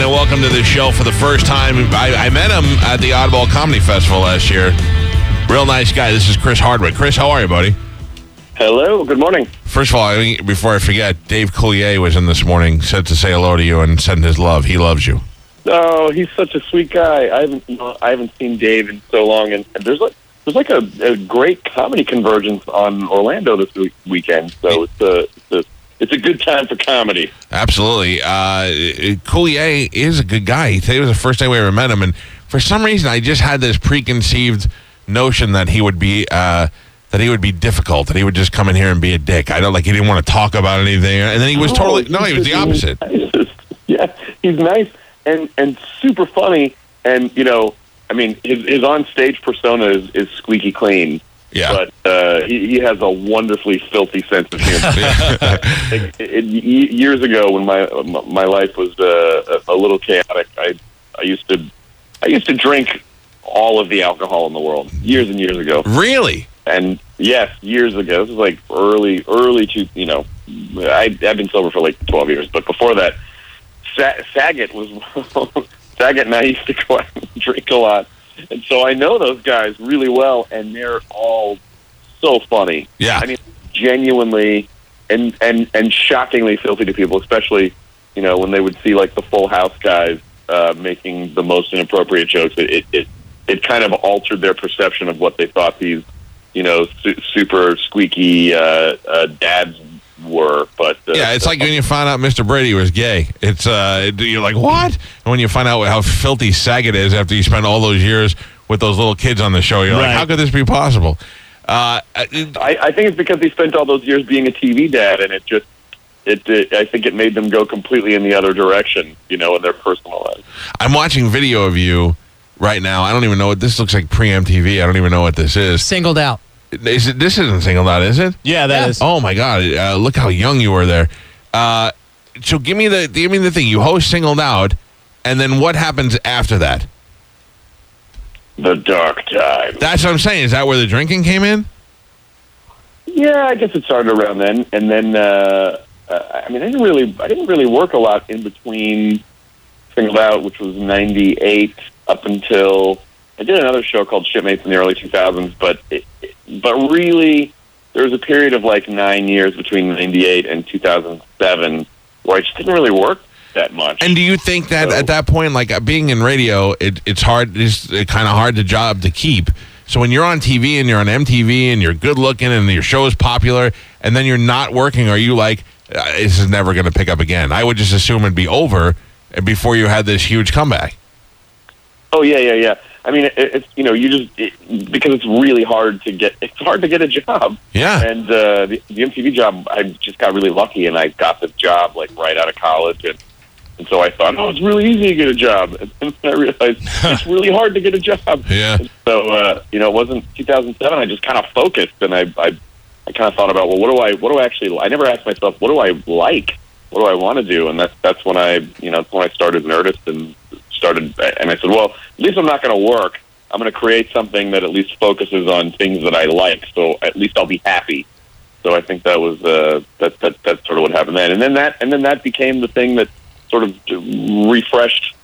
And welcome to the show for the first time. I, I met him at the Oddball Comedy Festival last year. Real nice guy. This is Chris Hardwick. Chris, how are you, buddy? Hello, good morning. First of all, I mean, before I forget, Dave Coulier was in this morning, said to say hello to you and send his love. He loves you. Oh, he's such a sweet guy. I haven't, you know, I haven't seen Dave in so long, and, and there's like there's like a, a great comedy convergence on Orlando this week, weekend. So it's a, it's a good time for comedy. Absolutely. Uh, Coulier is a good guy. Today was the first time we ever met him, and for some reason, I just had this preconceived notion that he would be. Uh, that he would be difficult, that he would just come in here and be a dick. I don't like he didn't want to talk about anything, and then he was Oh, totally no, he was the opposite. yeah, he's nice and and super funny, and you know, I mean, his his on stage persona is, is squeaky clean. Yeah. But uh, he, he has a wonderfully filthy sense of humor. It- it- years ago, when my my life was uh, a little chaotic, I I used to I used to drink all of the alcohol in the world years and years ago. Really? And yes, years ago, this was like early early to you know, I I've been sober for like twelve years, but before that, Sa- Saget was Saget and I used to go out and drink a lot, and so I know those guys really well, and they're all so funny. Yeah. I mean, genuinely and and and shockingly filthy to people, especially you know when they would see like the Full House guys uh, making the most inappropriate jokes. It it it, it kind of altered their perception of what they thought these you know su- super squeaky uh, uh, dads were. But uh, Yeah, it's like when you find out Mr. Brady was gay. It's uh, you're like, what? And when you find out how filthy Saget is after you spend all those years with those little kids on the show, you're like, how could this be possible? Uh, it- I, I think it's because he spent all those years being a TV dad, and it just. It, it, I think it made them go completely in the other direction, you know, in their personal lives. I'm watching video of you right now. I don't even know what this looks like. Pre MTV. I don't even know what this is. Singled out. Is it? This isn't singled out, is it? Yeah, that is. Oh my God! Uh, look how young you were there. Uh, so give me the give me the thing. You host singled out, and then what happens after that? The dark time. That's what I'm saying. Is that where the drinking came in? Yeah, I guess it started around then, and then uh, uh, I mean, I didn't really, I didn't really work a lot in between Singled Out, which was '98, up until I did another show called Shipmates in the early 2000s. But it, but really, there was a period of like nine years between '98 and 2007 where I just didn't really work that much. And do you think that So- at that point, like uh, being in radio, it, it's hard, it's kind of hard to job to keep. So when you're on TV and you're on MTV and you're good looking and your show is popular, and then you're not working, are you like, uh, this is never going to pick up again? I would just assume it'd be over before you had this huge comeback. Oh yeah, yeah, yeah. I mean, it, it's you know, you just it, because it's really hard to get. It's hard to get a job. Yeah. And uh, the, the MTV job, I just got really lucky, and I got the job like right out of college, and and so I thought, oh, it's really easy to get a job, and then I realized it's really hard to get a job. Yeah. So uh, you know, it wasn't 2007. I just kind of focused, and I I, I kind of thought about, well, what do I what do I actually? I never asked myself, what do I like? What do I want to do? And that's that's when I you know that's when I started Nerdist and started. And I said, well, at least I'm not going to work. I'm going to create something that at least focuses on things that I like. So at least I'll be happy. So I think that was uh, that that that's sort of what happened then. And then that and then that became the thing that sort of refreshed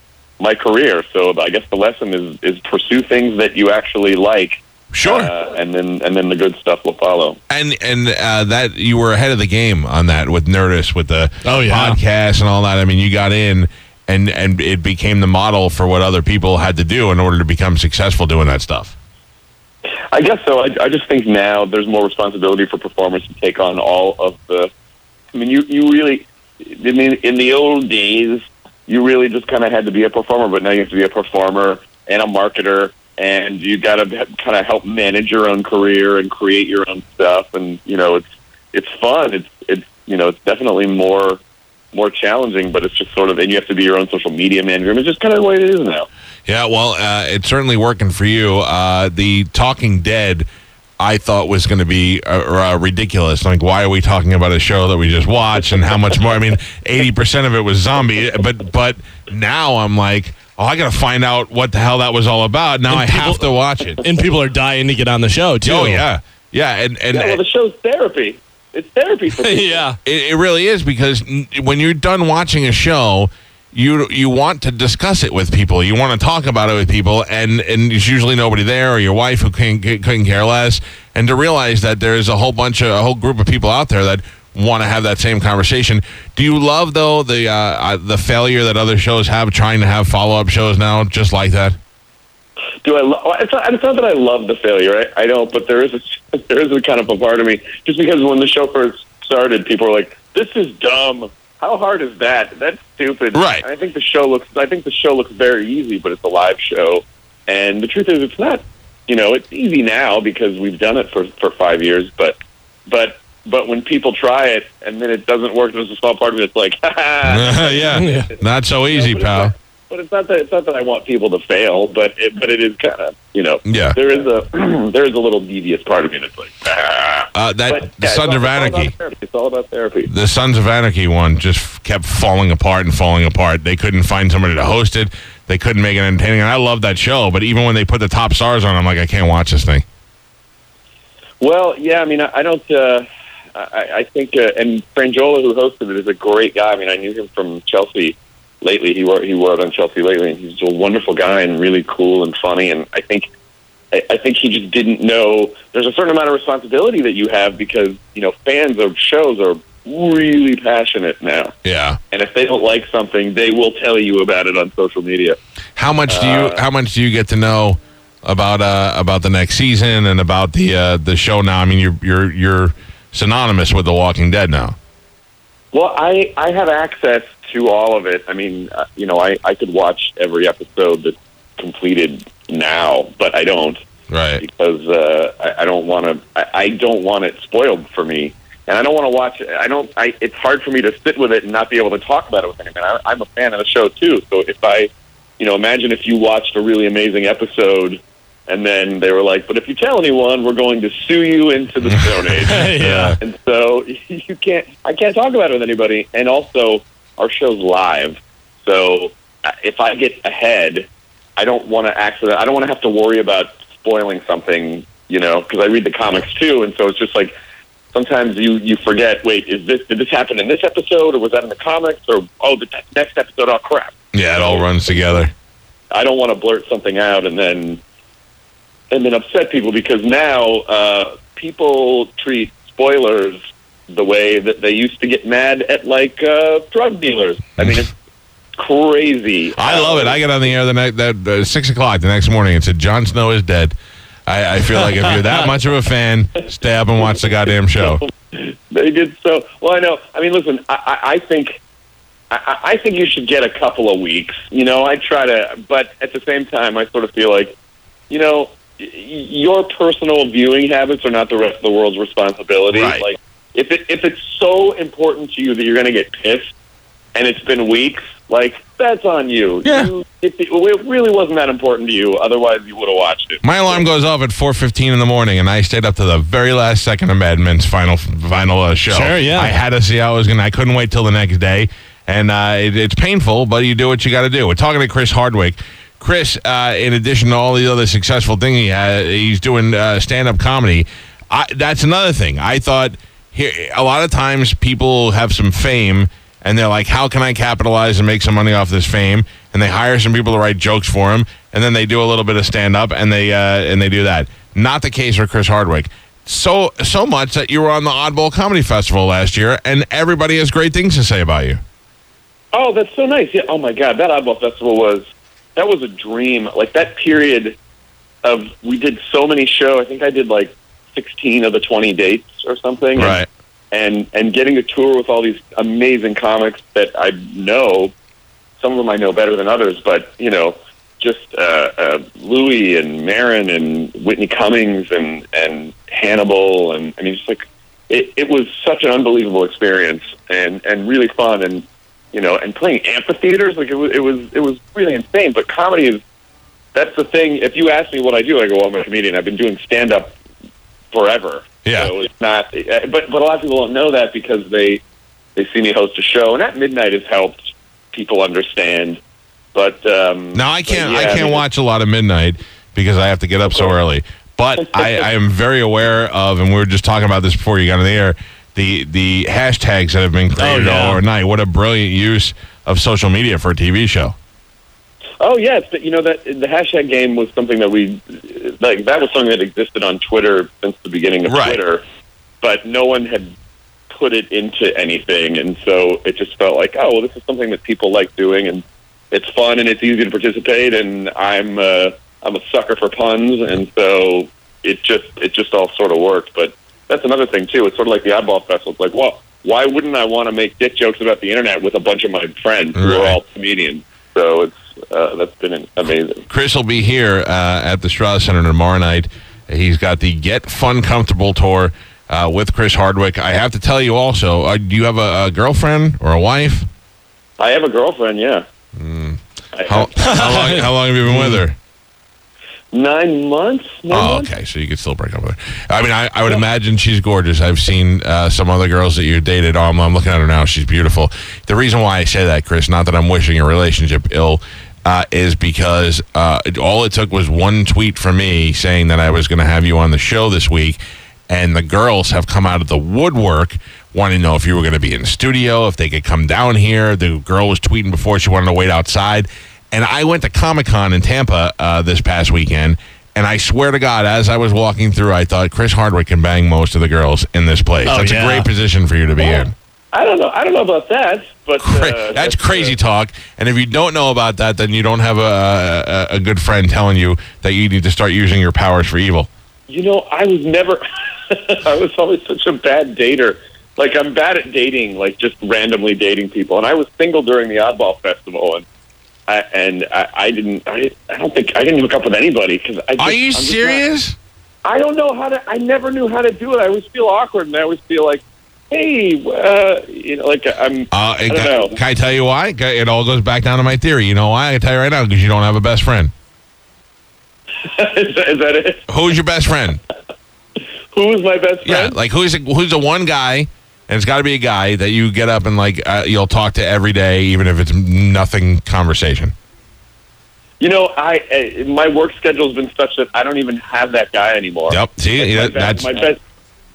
my career. So I guess the lesson is is pursue things that you actually like. Sure. Uh, and then and then the good stuff will follow. And and uh, that you were ahead of the game on that with Nerdist, with the Oh, yeah. podcast and all that. I mean, you got in, and and it became the model for what other people had to do in order to become successful doing that stuff. I guess so. I, I just think now there's more responsibility for performers to take on all of the. I mean, you you really, I mean, in the old days, you really just kind of had to be a performer, but now you have to be a performer and a marketer, and you got to kind of help manage your own career and create your own stuff, and you know, it's it's fun. It's it's you know, it's definitely more more challenging, but it's just sort of, and you have to be your own social media manager. It's just kind of the way it is now. Yeah, well, uh, it's certainly working for you. Uh, the Talking Dead, I thought was going to be uh, uh, ridiculous. Like, why are we talking about a show that we just watched, and how much more? I mean, eighty percent of it was zombie, but but now I'm like, oh, I got to find out what the hell that was all about. Now And I people- have to watch it. And people are dying to get on the show too. Oh yeah, yeah, and and Yeah, well, the show's therapy. It's therapy for people. yeah. It, it really is because when you're done watching a show, you you want to discuss it with people. You want to talk about it with people, and and there's usually nobody there, or your wife who couldn't, couldn't care less. And to realize that there's a whole bunch of a whole group of people out there that want to have that same conversation. Do you love though the uh, uh, the failure that other shows have trying to have follow up shows now, just like that? Do I? Lo- it's, not, it's not that I love the failure. I, I don't, but there is a there is a kind of a part of me just because when the show first started, people were like, "This is dumb. How hard is that? That's stupid." Right. I think the show looks. I think the show looks very easy, but it's a live show, and the truth is, it's not. You know, it's easy now because we've done it for for five years, but but. But when people try it and then it doesn't work, there's a small part of it that's like, yeah, Yeah. not so easy, but it's pal. But it's not that it's not that I want people to fail, but it, but it is kind of you know Yeah. there is a there is a little devious part of me that's like ah. Uh, that But, the yeah, Sons of it's all about Anarchy. It's all about therapy. the Sons of Anarchy one just kept falling apart and falling apart. They couldn't find somebody to host it. They couldn't make it entertaining. And I love that show, but even when they put the top stars on, I'm like, I can't watch this thing. Well, yeah, I mean, I, I don't. Uh, I, I think, uh, and Franjola, who hosted it, is a great guy. I mean, I knew him from Chelsea lately. He worked he worked on Chelsea lately, and he's a wonderful guy and really cool and funny. And I think, I, I think he just didn't know. There's a certain amount of responsibility that you have because you know fans of shows are really passionate now, Yeah. and if they don't like something, they will tell you about it on social media. How much do you Uh, How much do you get to know about uh, about the next season and about the uh, the show now? I mean, you're you're you're synonymous with The Walking Dead now. Well, I I have access to all of it. I mean, uh, you know, I I could watch every episode that's completed now, but I don't Right. because uh, I, I don't want to. I, I don't want it spoiled for me, and I don't want to watch. it. I don't. I. It's hard for me to sit with it and not be able to talk about it with anyone. I, I'm a fan of the show too, so if I, you know, imagine if you watched a really amazing episode. And then they were like, "But if you tell anyone, we're going to sue you into the Stone Age." yeah. and so you can't i can't talk about it with anybody and also our show's live so uh, if i get ahead i don't want to accident i don't want to have to worry about spoiling something you know because i read the comics too and so it's just like sometimes you you forget wait is this did this happen in this episode or was that in the comics or oh the next episode oh crap Yeah, it all runs together. I don't want to blurt something out and then and then upset people because now uh, people treat spoilers the way that they used to get mad at like uh, drug dealers. I mean, it's crazy. I love it. I get on the air the night that uh, six o'clock the next morning. It said "Jon Snow is dead. I, I feel like if you're that much of a fan, stay up and watch the goddamn show. They did so well. I know. I mean, listen. I, I, I think. I, I think you should get a couple of weeks. You know, I try to, but at the same time, I sort of feel like, you know, y- your personal viewing habits are not the rest of the world's responsibility. Right. Like, if it if it's so important to you that you're going to get pissed, and it's been weeks, like that's on you. Yeah. You, if it, it really wasn't that important to you, otherwise you would have watched it. My alarm goes off at 4:15 in the morning, and I stayed up to the very last second of Mad Men's final final uh, show. Sure, yeah. I had to see how it was gonna. I couldn't wait till the next day, and uh, it, it's painful, but you do what you got to do. We're talking to Chris Hardwick. Chris, uh, in addition to all the other successful things he had, he's doing uh, stand-up comedy. I, that's another thing. I thought here a lot of times people have some fame and they're like, "How can I capitalize and make some money off this fame?" And they hire some people to write jokes for them, and then they do a little bit of stand up, and they uh, and they do that. Not the case for Chris Hardwick. So so much that you were on the Oddball Comedy Festival last year, and everybody has great things to say about you. Oh, that's so nice. Yeah. Oh my God, that Oddball Festival was that was a dream. Like that period of we did so many shows. I think I did like sixteen of the twenty dates or something. Right. And and getting to tour with all these amazing comics that I know. Some of them I know better than others, but you know, just uh, uh, Louis and Maron and Whitney Cummings and and Hannibal and I mean, just like it, it was such an unbelievable experience and and really fun and you know, and playing amphitheaters. Like it was, it was, it was really insane. But comedy is that's the thing. If you ask me what I do, I go, well, I'm a comedian. I've been doing stand up forever. Yeah. So it's not, uh, but but a lot of people don't know that because they they see me host a show, and @midnight has helped people understand. But um, Now I can't yeah, I can't mean, watch a lot of midnight because I have to get up so early. But I, I am very aware of, and we were just talking about this before you got on the air, the the hashtags that have been created yeah. all overnight. What a brilliant use of social media for a TV show. Oh yes, but you know that the hashtag game was something that we like. That was something that existed on Twitter since the beginning of Right. Twitter, but no one had put it into anything, and so it just felt like, oh, well, this is something that people like doing, and it's fun and it's easy to participate, and I'm uh, I'm a sucker for puns, and so it just it just all sort of worked. But that's another thing too. It's sort of like the Oddball Festival. It's like, well, why wouldn't I want to make dick jokes about the internet with a bunch of my friends who are all comedians? So it's uh, that's been amazing. Chris will be here uh, at the Straz Center tomorrow night. He's got the Get Funcomfortable tour uh, with Chris Hardwick. I have to tell you also, uh, do you have a, a girlfriend or a wife? I have a girlfriend. Yeah. I Hmm. How, how long? How long have you been with her? Nine months. Nine Oh, months? okay. So you could still break up with her. I mean, I, I would imagine she's gorgeous. I've seen uh, some other girls that you dated. Um, I'm looking at her now. She's beautiful. The reason why I say that, Chris, not that I'm wishing your relationship ill, uh, is because uh, it- all it took was one tweet from me saying that I was going to have you on the show this week, and the girls have come out of the woodwork wanting to know if you were going to be in the studio, if they could come down here. The girl was tweeting before she wanted to wait outside. And I went to Comic Con in Tampa uh, this past weekend, and I swear to God, as I was walking through, I thought Chris Hardwick can bang most of the girls in this place. Oh, That's a great position for you to be in. I don't know. I don't know about that, but Cra- uh, that's crazy uh, talk. And if you don't know about that, then you don't have a, a, a good friend telling you that you need to start using your powers for evil. you know, I was never. I was always such a bad dater. Like I'm bad at dating, like just randomly dating people. And I was single during the Oddball Festival, and I and I, I didn't. I, I don't think I didn't hook up with anybody because I. Just, Are you I'm just not- serious? I don't know how to. I never knew how to do it. I always feel awkward, and I always feel like, hey, uh, you know, like I'm. Uh, I can, don't know. can I tell you why? It all goes back down to my theory. You know why? I can tell you right now because you don't have a best friend. is, that, is that it? Who's your best friend? who's my best friend? Yeah, like who's the, who's the one guy, and it's got to be a guy that you get up and like uh, you'll talk to every day, even if it's nothing conversation. You know, I uh, my work schedule's been such that I don't even have that guy anymore. Yep. See, Like, yeah, my, best, that's my best.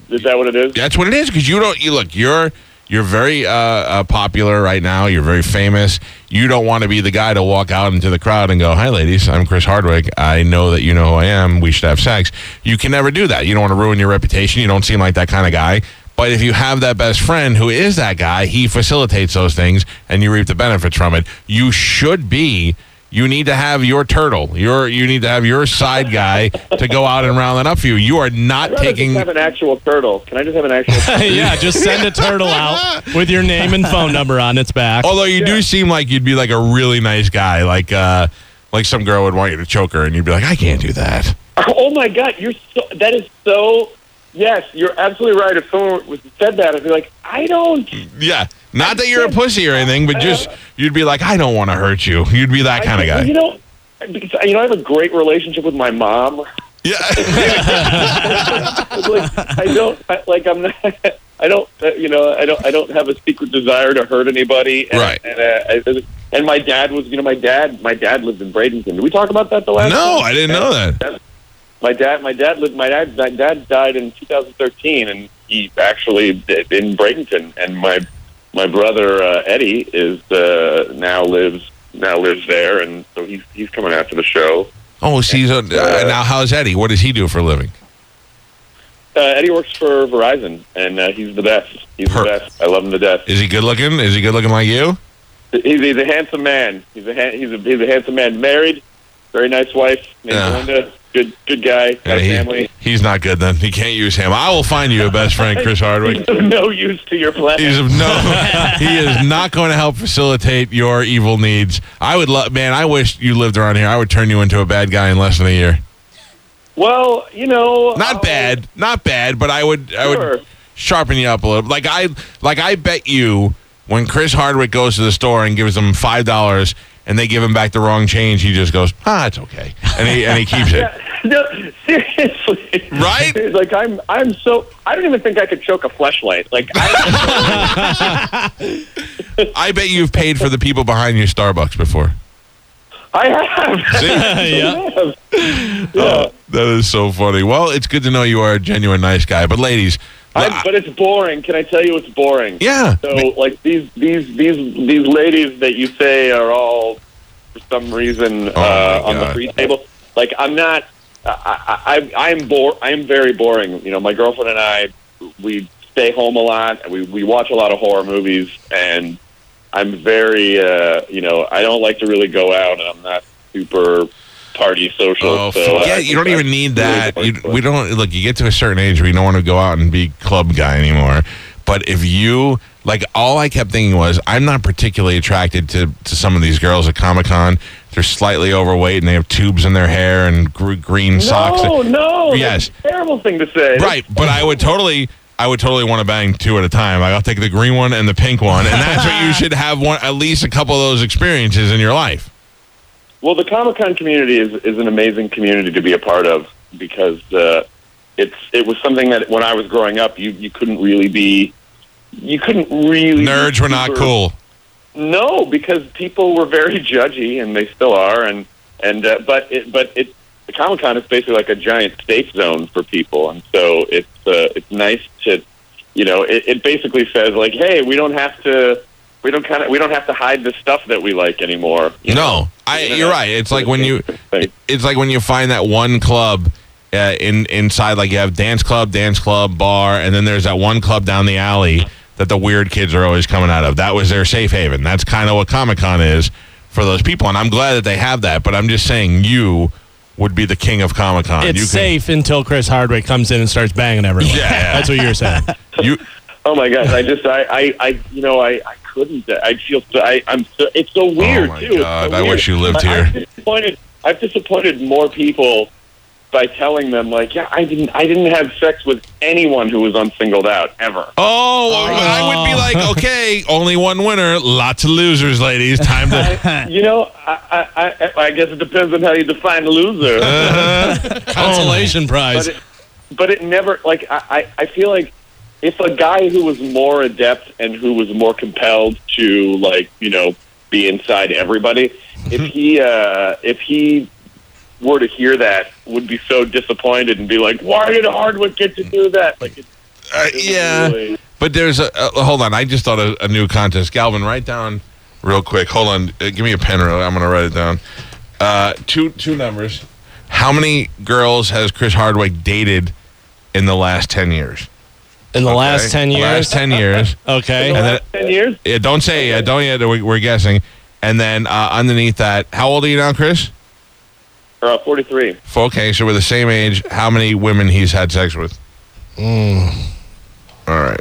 Is that what it is? that's what it is because you don't. You look, you're you're very uh, uh, popular right now. You're very famous. You don't want to be the guy to walk out into the crowd and go, "Hi, ladies, I'm Chris Hardwick. I know that you know who I am. We should have sex." You can never do that. You don't want to ruin your reputation. You don't seem like that kind of guy. But if you have that best friend who is that guy, he facilitates those things, and you reap the benefits from it. You should be. You need to have your turtle. Your you need to have your side guy to go out and round that up for you. You are not I'd rather taking. just have an actual turtle. Can I just have an actual? turtle? yeah, just send a turtle out with your name and phone number on its back. Although you do seem like you'd be like a really nice guy, like uh, like some girl would want you to choke her, and you'd be like, I can't do that. oh my god, you're so. That is so. Yes, you're absolutely right. If someone was said that, I'd be like, I don't. Yeah, not that you're a pussy or anything, but just you'd be like, I don't want to hurt you. You'd be that kind of guy. You know, because you know, I have a great relationship with my mom. Yeah, like I don't I, like I'm not. I don't, uh, you know, I don't, I don't have a secret desire to hurt anybody. And, Right. And, uh, I, and my dad was, you know, my dad, my dad lived in Bradenton. Did we talk about that the last? no, time? I didn't know that. My dad, my dad lived. My dad, my dad died in 2013, and he actually in Bradenton. And my my brother uh, Eddie is uh, now lives now lives there, and so he's he's coming after the show. Oh, so, uh, now how's Eddie? What does he do for a living? Uh, Eddie works for Verizon, and uh, he's the best. He's the best. I love him to death. Is he good looking? Is he good looking like you? He's, he's a handsome man. He's a ha- he's a he's a handsome man. Married, very nice wife named Yeah. Linda. Good good guy. Got Yeah, a he- family. he's not good then. He can't use him. I will find you a best friend, Chris Hardwick. He's of no use to your plan. He's of no. he is not going to help facilitate your evil needs. I would love, man. I wish you lived around here. I would turn you into a bad guy in less than a year. well, you know, Not I'll- bad, not bad, but I would, I would sharpen you up a little. Like I, like I bet you when Chris Hardwick goes to the store and gives them five dollars and they give him back the wrong change, he just goes, "Ah, it's okay," and he and he keeps it. No, seriously. Right? Like I'm, I'm so. I don't even think I could choke a fleshlight. Like I, I bet you've paid for the people behind your Starbucks before. I have. See? yeah. I have. Yeah. Oh, that is so funny. Well, it's good to know you are a genuine nice guy. But ladies, I'm, but it's boring. Can I tell you it's boring? yeah, So like these these these these ladies that you say are all for some reason uh, Oh, my on the free table. Like I'm not. I, I I'm bore. I'm very boring. You know, my girlfriend and I we stay home a lot. and We we watch a lot of horror movies, and I'm very. Uh, you know, I don't like to really go out, and I'm not super party social. Oh, so it. You don't even need that. boring. You, we don't look. You get to a certain age where you don't want to go out and be club guy anymore. But if you like, all I kept thinking was, I'm not particularly attracted to to some of these girls at Comic Con. They're slightly overweight and they have tubes in their hair and gr- green socks. No, no. Yes. That's a terrible thing to say. Right, but I would totally. I would totally want to bang two at a time. I'll take the green one and the pink one, and that's what you should have one at least a couple of those experiences in your life. Well, the Comic Con community is is an amazing community to be a part of because uh, it's it was something that when I was growing up, you you couldn't really be, you couldn't really Nerds were not cool. No, because people were very judgy, and they still are. And and uh, but it but it the Comic Con is basically like a giant safe zone for people, and so it's uh, it's nice to, you know, it, it basically says like, hey, we don't have to. We don't kind of we don't have to hide the stuff that we like anymore. you know? No, I, You know, you're right. It's like when you, it's like when you find that one club uh, in inside, like you have dance club, dance club, bar, and then there's that one club down the alley that the weird kids are always coming out of. That was their safe haven. That's kind of what Comic Con is for those people, and I'm glad that they have that. But I'm just saying, you would be the king of Comic Con. It's you safe until Chris Hardwick comes in and starts banging everyone. Yeah, yeah. That's what you're saying. You, Oh my gosh! I just I I, I you know I, I couldn't. I feel so. I I'm so. It's so weird Oh my too. God, so I weird. wish you lived I- I've here. disappointed. I've disappointed more people by telling them like, yeah, I didn't I didn't have sex with anyone who was unsingled out ever. oh, oh. I would be like, okay, only one winner, lots of losers, ladies. Time to. You know, I I, I I guess it depends on how you define a loser. Uh-huh. Consolation prize. but it, but it never like I, I I feel like if a guy who was more adept and who was more compelled to like you know be inside everybody, if he uh, if he were to hear that, would be so disappointed and be like, "Why did Hardwick get to do that?" Like, it's, Uh, it yeah. really- But there's a uh, hold on. I just thought of a new contest. Galvin, write down real quick. Hold on. Uh, give me a pen. Or I'm going to write it down. Uh, two two numbers. How many girls has Chris Hardwick dated in the last ten years? In the last 10 years? Last ten years. Okay. In the And then- ten years, Yeah, don't say it. Don't yet. we- We're guessing. And then uh, underneath that, how old are you now, Chris? uh, forty-three. Okay, so we're the same age. How many women he's had sex with? Mm. All right.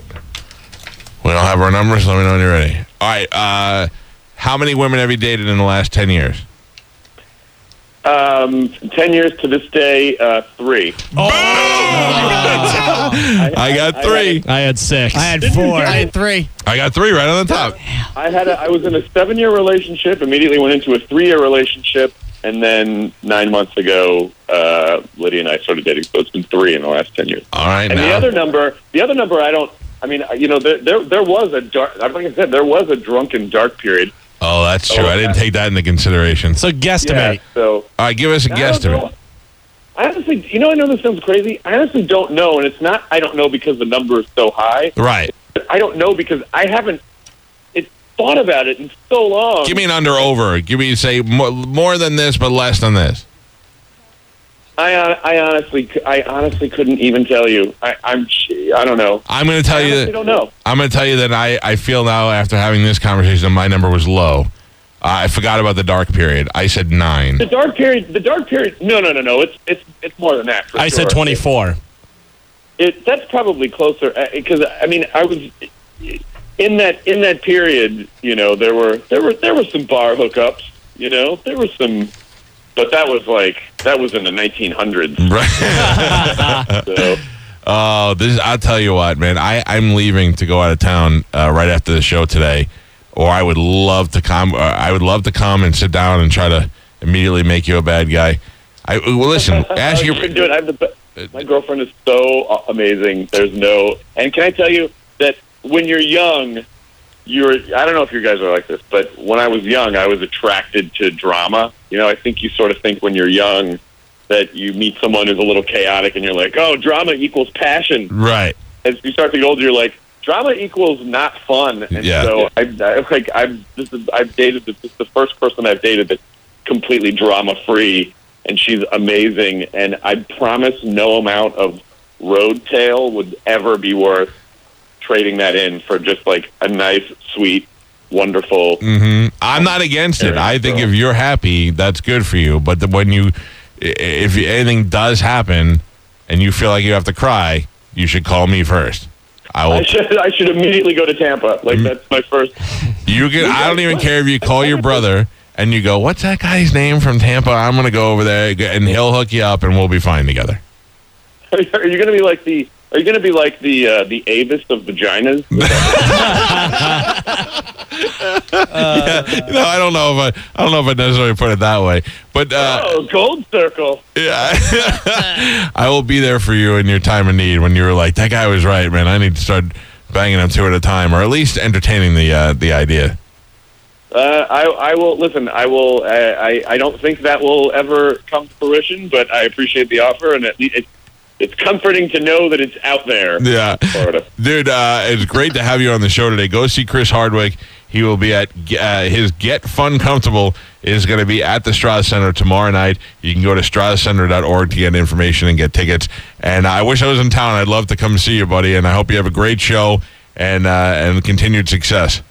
We don't have our numbers. Let me know when you're ready. All right. Uh, how many women have you dated in the last ten years? Um, ten years to this day, uh, three. I got three. I had six. I had four. I had three. I got three right on the top. I had a, I was in a seven year relationship. Immediately went into a three year relationship, and then nine months ago, uh, Lydia and I started dating. So it's been three in the last ten years. All right. And the other number, the other number, I don't. I mean, you know, there there, there was a dark. Like I said, there was a drunken dark period. Oh, that's true. I didn't take that into consideration. So guesstimate. Yeah. So All right, give us a I don't guesstimate. I honestly, you know, I know this sounds crazy. I honestly don't know, and it's not. I don't know because the number is so high. Right. I don't know because I haven't. It thought about it in so long. Give me an under over. Give me say more, more than this, but less than this. I, hon- I honestly, I honestly couldn't even tell you. I, I'm, I don't know. I'm going to tell I you. honestly That, don't know. I'm going to tell you that I, I feel now after having this conversation that my number was low. Uh, I forgot about the dark period. I said nine. The dark period. The dark period. No, no, no, no. It's it's it's more than that. For I sure. said 24. It that's probably closer because I mean I was in that in that period. You know, there were there were there were some bar hookups. You know, there were some, but that was like that was in the 1900s. Right. So Oh, this I'll tell you what, man. I I'm leaving to go out of town uh, right after the show today, or I would love to come. Uh, I would love to come and sit down and try to immediately make you a bad guy. I well, listen. Ask you your can do it. I have the, be- my girlfriend is so uh, amazing. There's no, and can I tell you that when you're young, you're. I don't know if you guys are like this, but when I was young, I was attracted to drama. You know, I think you sort of think when you're young that you meet someone who's a little chaotic, and you're like, oh, drama equals passion. right. As you start to get older, you're like. Drama equals not fun, and Yeah. so I, I like I've this is I've dated this is the first person I've dated that's completely drama free, and she's amazing. And I promise no amount of road tale would ever be worth trading that in for just like a nice, sweet, wonderful. hmm I'm not against it. I think if you're happy, that's good for you. But the, when you, if anything does happen, and you feel like you have to cry, you should call me first. I will. I should I should immediately go to Tampa. Like that's my first. You can. I don't even care if you call your brother and you go, "What's that guy's name from Tampa?" I'm gonna go over there and he'll hook you up, and we'll be fine together. Are you going to be like the? Are you going to be like the uh, the Avis of vaginas? You know, I don't know if I. I don't know if I necessarily put it that way, but uh, oh, gold circle. yeah, I will be there for you in your time of need when you were like, "That guy was right, man. I need to start banging them two at a time, or at least entertaining the uh, the idea." Uh, I, I will listen. I will. I, I, I don't think that will ever come to fruition, but I appreciate the offer, and at least it's it's comforting to know that it's out there. Yeah. Florida. Dude, uh, it's great to have you on the show today. Go see Chris Hardwick. He will be at uh, his Get Funcomfortable is going to be at the Straz Center tomorrow night. You can go to strazcenter.org to get information and get tickets. And I wish I was in town. I'd love to come see you, buddy. And I hope you have a great show and uh, and continued success.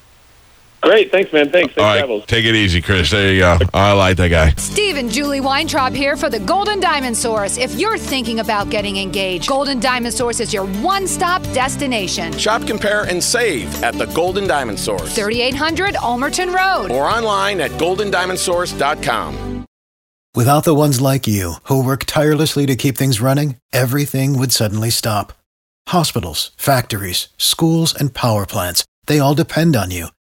Great. Thanks, man. Thanks. Safe All right, travels. take it easy, Chris. There you go. I like that guy. Steve and Julie Weintraub here for the Golden Diamond Source. If you're thinking about getting engaged, Golden Diamond Source is your one stop destination. Shop, compare, and save at the Golden Diamond Source 3800 Almerton Road. or online at goldendiamondsource.com. Without the ones like you, who work tirelessly to keep things running, everything would suddenly stop. Hospitals, factories, schools, and power plants, they all depend on you.